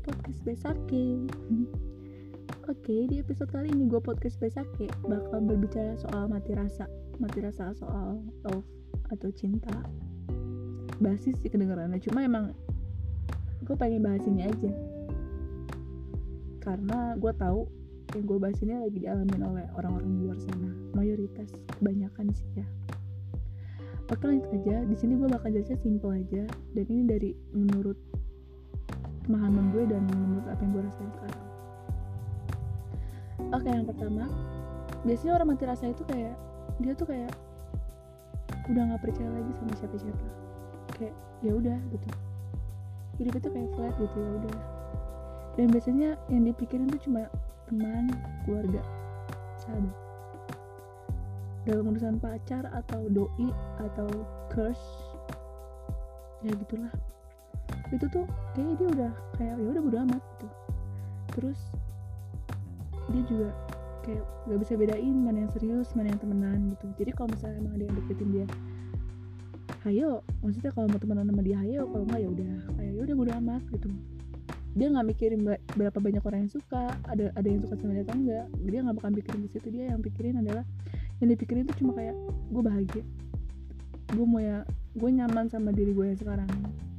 podcast Besake. Oke, di episode kali ini gue podcast Besake bakal berbicara soal mati rasa Mati rasa soal love atau cinta. Basis sih kedengarannya, cuma emang gue pengen bahas ini aja. Karena gue tahu yang gue bahas ini lagi dialamin oleh orang-orang di luar sana. Mayoritas, kebanyakan sih ya. Oke lanjut aja, di sini gue bakal jelasnya simple aja. Dan ini dari menurut pemahaman gue dan menurut apa yang gue rasain sekarang. Oke yang pertama biasanya orang mati rasa itu kayak dia tuh kayak udah nggak percaya lagi sama siapa-siapa. Kayak ya udah gitu. Hidup itu kayak flat gitu ya udah. Dan biasanya yang dipikirin tuh cuma teman keluarga sahabat. Dalam urusan pacar atau doi atau crush ya gitulah itu tuh kayaknya dia udah kayak ya udah bodo amat gitu. Terus dia juga kayak gak bisa bedain mana yang serius mana yang temenan gitu. Jadi kalau misalnya emang ada yang deketin dia hayo maksudnya kalau mau temenan sama dia hayo kalau nggak ya udah kayak ya udah bodo amat gitu. Dia nggak mikirin berapa banyak orang yang suka ada ada yang suka sama dia atau enggak dia nggak bakal mikirin di situ. Dia yang pikirin adalah yang dipikirin itu cuma kayak gue bahagia. Gue mau ya gue nyaman sama diri gue yang sekarang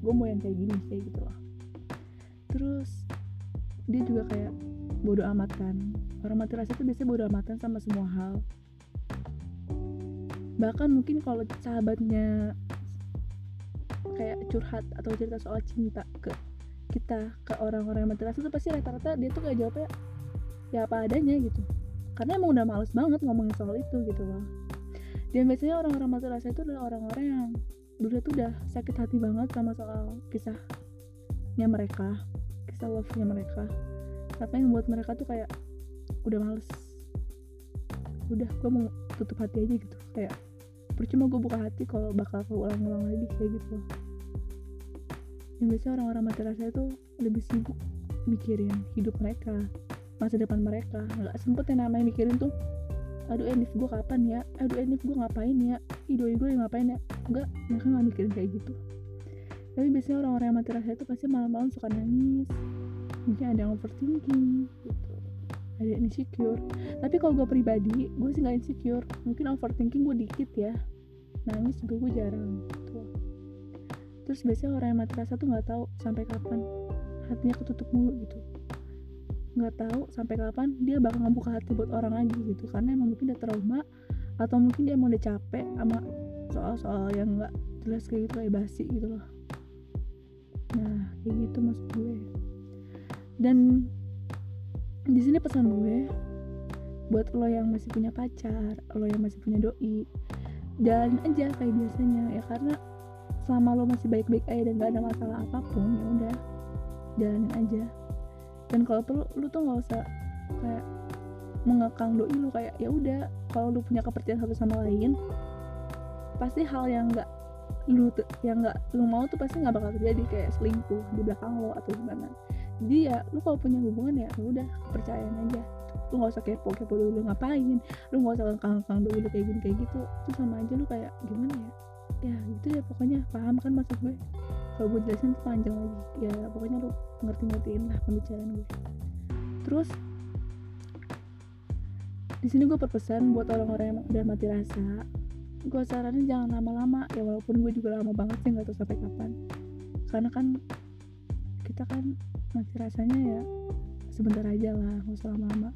gue mau yang kayak gini kayak gitu loh. Terus dia juga kayak bodoh amat kan. Orang mati rasa itu biasanya bodoh amatan sama semua hal. Bahkan mungkin kalau sahabatnya kayak curhat atau cerita soal cinta ke kita ke orang-orang yang mati rasa itu pasti rata-rata dia tuh kayak jawabnya ya apa adanya gitu. Karena emang udah males banget ngomongin soal itu gitu loh. Dan biasanya orang-orang mati rasa itu adalah orang-orang yang dulu tuh udah sakit hati banget sama soal kisahnya mereka kisah love-nya mereka. Apa yang buat mereka tuh kayak udah males. Udah gue mau tutup hati aja gitu. Kayak percuma gue buka hati kalau bakal keulang-ulang lagi kayak gitu. Yang biasanya orang-orang mati rasa itu lebih sibuk mikirin hidup mereka masa depan mereka. Nggak sempet yang namanya mikirin tuh aduh Enif gue kapan ya? Aduh Enif gue ngapain ya idoi gue ngapain ya? Enggak mereka nggak mikirin kayak gitu. Tapi biasanya orang-orang yang mati rasa itu pasti malam-malam suka nangis. Mungkin ada yang overthinking gitu. Ada yang insecure. Tapi kalau gue pribadi gue sih nggak insecure. Mungkin overthinking gue dikit ya. Nangis juga gue jarang gitu. Terus biasanya orang yang mati rasa tuh nggak tahu sampai kapan hatinya ketutup mulu gitu. Nggak tahu sampai kapan dia bakal ngebuka hati buat orang lagi gitu. Karena emang mungkin udah trauma atau mungkin dia emang udah capek sama soal-soal yang nggak jelas kayak gitu kayak basi gitu loh. Nah kayak gitu maksud gue. Dan di sini pesan gue buat lo yang masih punya pacar lo yang masih punya doi jalan aja kayak biasanya ya karena selama lo masih baik-baik aja dan gak ada masalah apa pun ya udah jalanin aja. Dan kalau perlu lu tuh nggak usah kayak mengekang doi lu kayak ya udah kalau lu punya kepercayaan satu sama lain pasti hal yang nggak lu yang nggak lu mau tuh pasti nggak bakal terjadi kayak selingkuh di belakang lo atau gimana. Jadi ya lu kalau punya hubungan ya, ya udah kepercayaan aja. Lu nggak usah kepo kepo dulu ngapain lu nggak usah kangkang dulu kayak gini kayak gitu. Itu sama aja lu kayak gimana ya? Ya gitu ya pokoknya paham kan maksud gue? Kalau gue jelasin tuh panjang lagi. Ya pokoknya lu ngerti-ngertiin lah pembicaraan gue terus di sini gue berpesan buat orang-orang yang udah mati rasa gue saranin jangan lama-lama ya walaupun gue juga lama banget sih nggak tahu sampai kapan. Karena kan kita kan mati rasanya ya sebentar aja lah nggak usah lama-lama.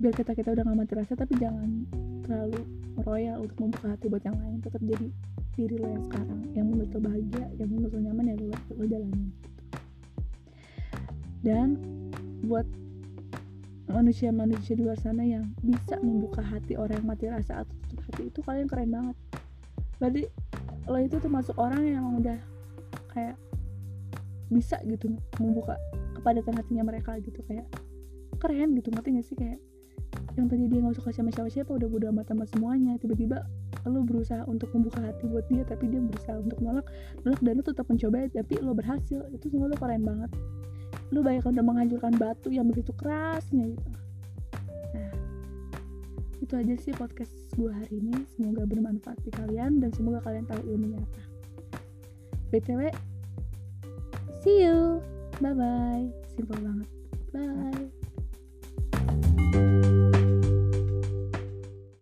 Biar kita kita udah gak mati rasa tapi jangan terlalu royal untuk membuka hati buat yang lain. Tetap jadi diri lo yang sekarang yang menurut lo bahagia yang menurut lo nyaman ya lo, lo jalanin. Dan buat manusia-manusia di luar sana yang bisa membuka hati orang yang mati rasa atau tutup hati itu kalian keren banget. Berarti lo itu termasuk orang yang udah kayak bisa gitu membuka kepadatan hatinya mereka gitu kayak keren gitu ngerti gak sih? Kayak yang tadi dia nggak suka sama siapa-siapa udah bodo amat sama semuanya. Tiba-tiba lo berusaha untuk membuka hati buat dia tapi dia berusaha untuk nolak nolak dan lo tetap mencoba tapi lo berhasil. Itu semua lo keren banget lo banyak udah menghancurkan batu yang begitu kerasnya gitu. Nah itu aja sih podcast gue hari ini. Semoga bermanfaat di kalian dan semoga kalian tahu ilmunya apa. Btw see you. Bye bye simpel banget. Bye